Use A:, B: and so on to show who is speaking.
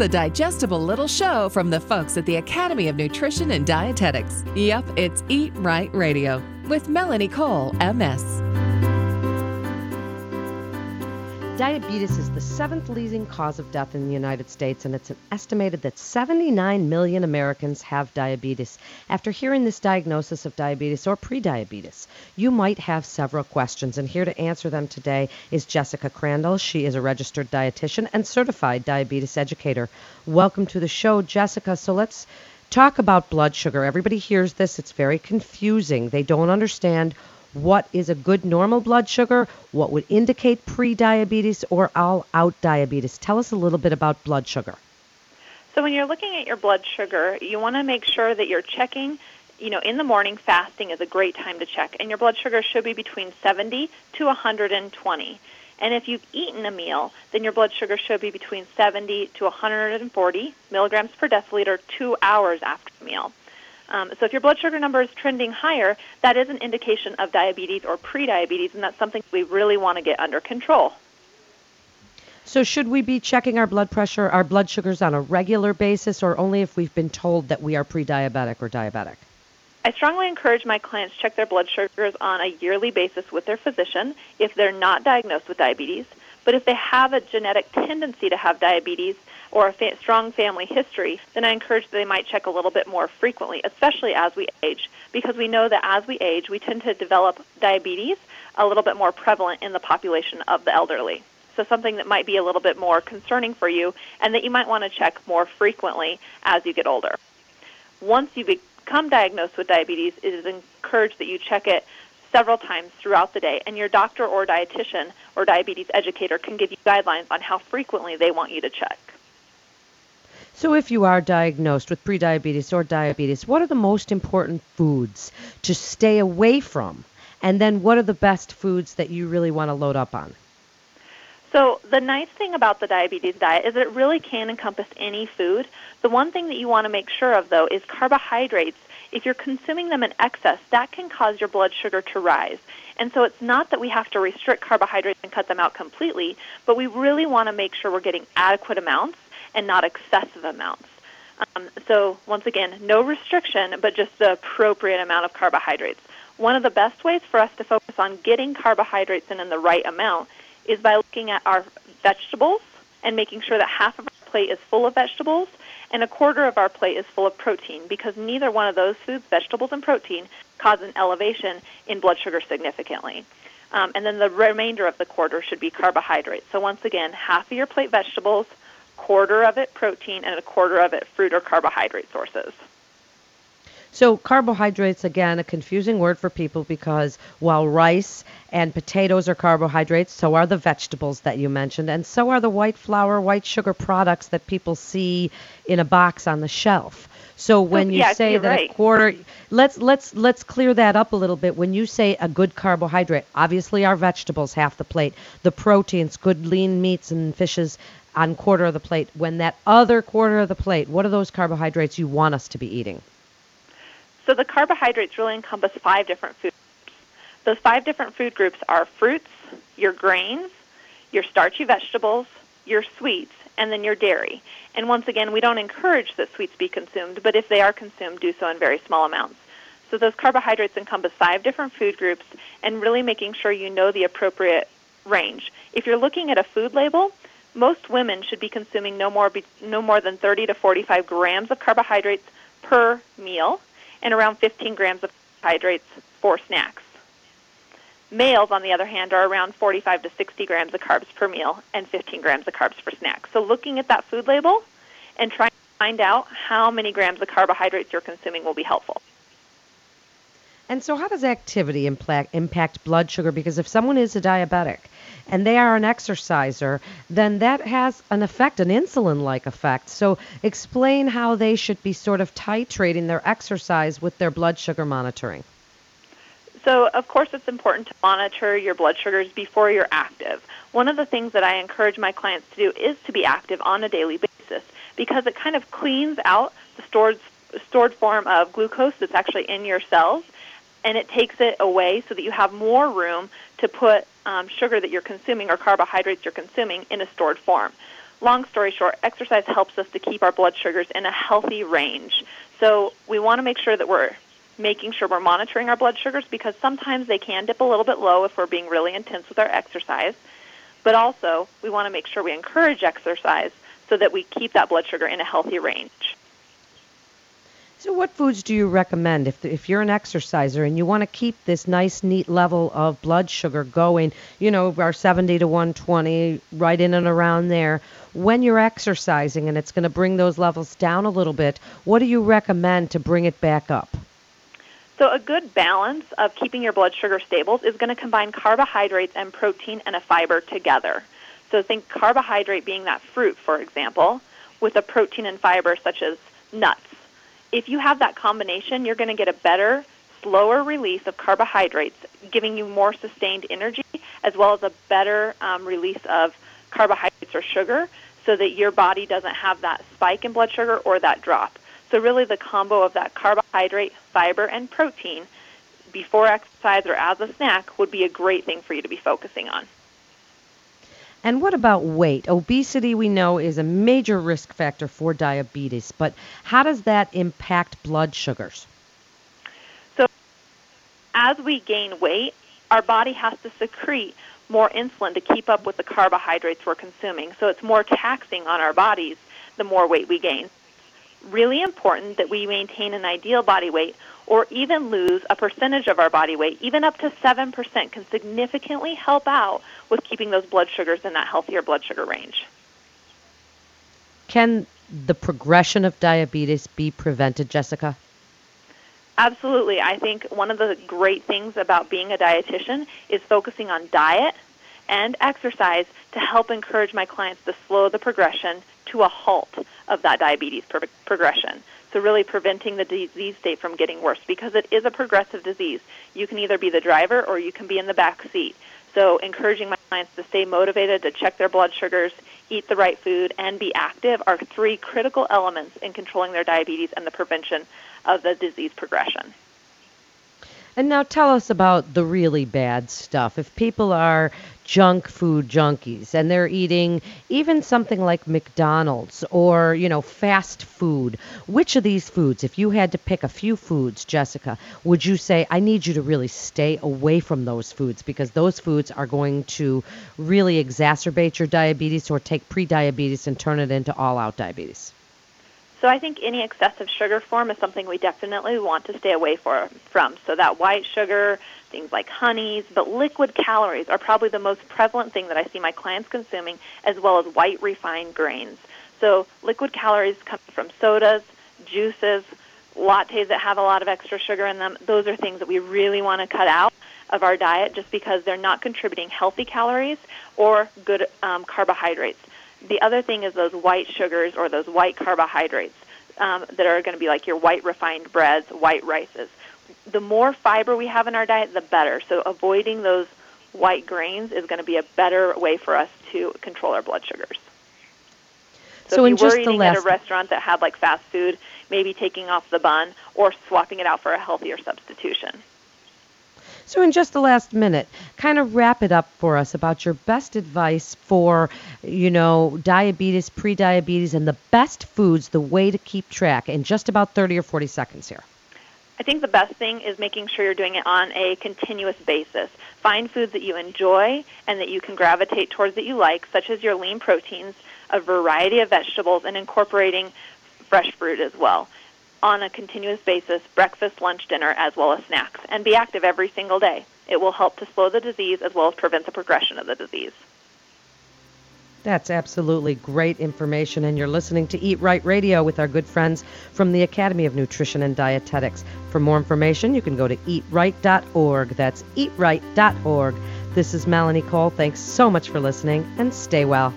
A: It's a digestible little show from the folks at the Academy of Nutrition and Dietetics. Yep, it's Eat Right Radio with Melanie Cole, MS.
B: Diabetes is the seventh leading cause of death in the United States, and it's estimated that 79 million Americans have diabetes. After hearing this diagnosis of diabetes or prediabetes, you might have several questions, and here to answer them today is Jessica Crandall. She is a registered dietitian and certified diabetes educator. Welcome to the show, Jessica. So let's talk about blood sugar. Everybody hears this, it's very confusing. They don't understand what is a good normal blood sugar, what would indicate pre-diabetes or all out diabetes. Tell us a little bit about blood sugar.
C: So when you're looking at your blood sugar, you want to make sure that you're checking, you know, in the morning fasting is a great time to check and your blood sugar should be between 70 to 120. And if you've eaten a meal, then your blood sugar should be between 70 to 140 milligrams per deciliter 2 hours after the meal. Um, so if your blood sugar number is trending higher, that is an indication of diabetes or prediabetes, and that's something we really want to get under control.
B: So should we be checking our blood pressure, our blood sugars on a regular basis, or only if we've been told that we are pre-diabetic or diabetic?
C: I strongly encourage my clients to check their blood sugars on a yearly basis with their physician if they're not diagnosed with diabetes. But if they have a genetic tendency to have diabetes, or a fa- strong family history, then I encourage that they might check a little bit more frequently, especially as we age, because we know that as we age, we tend to develop diabetes a little bit more prevalent in the population of the elderly. So something that might be a little bit more concerning for you and that you might want to check more frequently as you get older. Once you become diagnosed with diabetes, it is encouraged that you check it several times throughout the day, and your doctor or dietitian or diabetes educator can give you guidelines on how frequently they want you to check.
B: So, if you are diagnosed with prediabetes or diabetes, what are the most important foods to stay away from? And then, what are the best foods that you really want to load up on?
C: So, the nice thing about the diabetes diet is that it really can encompass any food. The one thing that you want to make sure of, though, is carbohydrates. If you're consuming them in excess, that can cause your blood sugar to rise. And so it's not that we have to restrict carbohydrates and cut them out completely, but we really want to make sure we're getting adequate amounts and not excessive amounts. Um, so once again, no restriction, but just the appropriate amount of carbohydrates. One of the best ways for us to focus on getting carbohydrates in in the right amount is by looking at our vegetables and making sure that half of plate is full of vegetables and a quarter of our plate is full of protein because neither one of those foods, vegetables and protein, cause an elevation in blood sugar significantly. Um, and then the remainder of the quarter should be carbohydrates. So once again, half of your plate vegetables, quarter of it protein, and a quarter of it fruit or carbohydrate sources.
B: So, carbohydrates, again, a confusing word for people because while rice and potatoes are carbohydrates, so are the vegetables that you mentioned, and so are the white flour, white sugar products that people see in a box on the shelf. So when
C: oh,
B: you
C: yeah,
B: say that
C: right.
B: a quarter, let's let's let's clear that up a little bit. When you say a good carbohydrate, obviously our vegetables half the plate, the proteins, good lean meats and fishes on quarter of the plate. When that other quarter of the plate, what are those carbohydrates you want us to be eating?
C: So the carbohydrates really encompass five different food groups. Those five different food groups are fruits, your grains, your starchy vegetables, your sweets, and then your dairy. And once again, we don't encourage that sweets be consumed, but if they are consumed, do so in very small amounts. So those carbohydrates encompass five different food groups and really making sure you know the appropriate range. If you're looking at a food label, most women should be consuming no more no more than 30 to 45 grams of carbohydrates per meal and around 15 grams of carbohydrates for snacks. Males, on the other hand, are around 45 to 60 grams of carbs per meal and 15 grams of carbs for snacks. So looking at that food label and trying to find out how many grams of carbohydrates you're consuming will be helpful.
B: And so, how does activity impact, blood sugar? Because if someone is a diabetic and they are an exerciser, then that has an effect, an insulin like effect. So, explain how they should be sort of titrating their exercise with their blood sugar monitoring.
C: So, of course, it's important to monitor your blood sugars before you're active. One of the things that I encourage my clients to do is to be active on a daily basis because it kind of cleans out the stored stored form of glucose that's actually in your cells and it takes it away so that you have more room to put um, sugar that you're consuming or carbohydrates you're consuming in a stored form. long story short, exercise helps us to keep our blood sugars in a healthy range. So we want to make sure that we're making sure we're monitoring our blood sugars because sometimes they can dip a little bit low if we're being really intense with our exercise. But also, we want to make sure we encourage exercise so that we keep that blood sugar in a healthy range.
B: So, what foods do you recommend if, if you're an exerciser and you want to keep this nice, neat level of blood sugar going? You know, our 70 to 120, right in and around there. When you're exercising and it's going to bring those levels down a little bit, what do you recommend to bring it back up?
C: So, a good balance of keeping your blood sugar stable is going to combine carbohydrates and protein and a fiber together. So, think carbohydrate being that fruit, for example, with a protein and fiber such as nuts if you have that combination, you're going to get a better, slower release of carbohydrates, giving you more sustained energy, as well as a better um, release of carbohydrates or sugar, so that your body doesn't have that spike in blood sugar or that drop. So, really, the combo of that carbohydrate, fiber, and protein before exercise or as a snack would be a great thing for you to be focusing on.
B: And what about weight? Obesity, we know, is a major risk factor for diabetes, but how does that impact blood sugars?
C: So, as we gain weight, our body has to secrete more insulin to keep up with the carbohydrates we're consuming. So, it's more taxing on our bodies the more weight we gain. Really important that we maintain an ideal body weight or even lose a percentage of our body weight, even up to 7%, can significantly help out with keeping those blood sugars in that healthier blood sugar range.
B: Can the progression of diabetes be prevented, Jessica?
C: Absolutely. I think one of the great things about being a dietitian is focusing on diet and exercise to help encourage my clients to slow the progression to a halt of that diabetes pro- progression. So really preventing the disease state from getting worse because it is a progressive disease. You can either be the driver or you can be in the back seat. So encouraging my clients to stay motivated, to check their blood sugars, eat the right food, and be active are three critical elements in controlling their diabetes and the prevention of the disease progression.
B: And now tell us about the really bad stuff. If people are junk food junkies and they're eating even something like McDonald's or, you know, fast food, which of these foods, if you had to pick a few foods, Jessica, would you say, I need you to really stay away from those foods because those foods are going to really exacerbate your diabetes or take prediabetes and turn it into all out diabetes?
C: So I think any excessive sugar form is something we definitely want to stay away for, from. So that white sugar, things like honeys, but liquid calories are probably the most prevalent thing that I see my clients consuming, as well as white refined grains. So liquid calories come from sodas, juices, lattes that have a lot of extra sugar in them. Those are things that we really want to cut out of our diet just because they're not contributing healthy calories or good um, carbohydrates. The other thing is those white sugars or those white carbohydrates um, that are going to be like your white refined breads, white rices. The more fiber we have in our diet, the better. So avoiding those white grains is going to be a better way for us to control our blood sugars. So,
B: so
C: if
B: you
C: were eating
B: last...
C: at a restaurant that had like fast food, maybe taking off the bun or swapping it out for a healthier substitution.
B: So, in just the last minute, kind of wrap it up for us about your best advice for, you know, diabetes, pre-diabetes, and the best foods, the way to keep track in just about 30 or 40 seconds here.
C: I think the best thing is making sure you're doing it on a continuous basis. Find foods that you enjoy and that you can gravitate towards that you like, such as your lean proteins, a variety of vegetables, and incorporating fresh fruit as well on a continuous basis, breakfast, lunch, dinner, as well as snacks, and be active every single day. It will help to slow the disease as well as prevent the progression of the disease.
B: That's absolutely great information, and you're listening to Eat Right Radio with our good friends from the Academy of Nutrition and Dietetics. For more information, you can go to eatright.org. That's eatright.org. This is Melanie Cole. Thanks so much for listening, and stay well.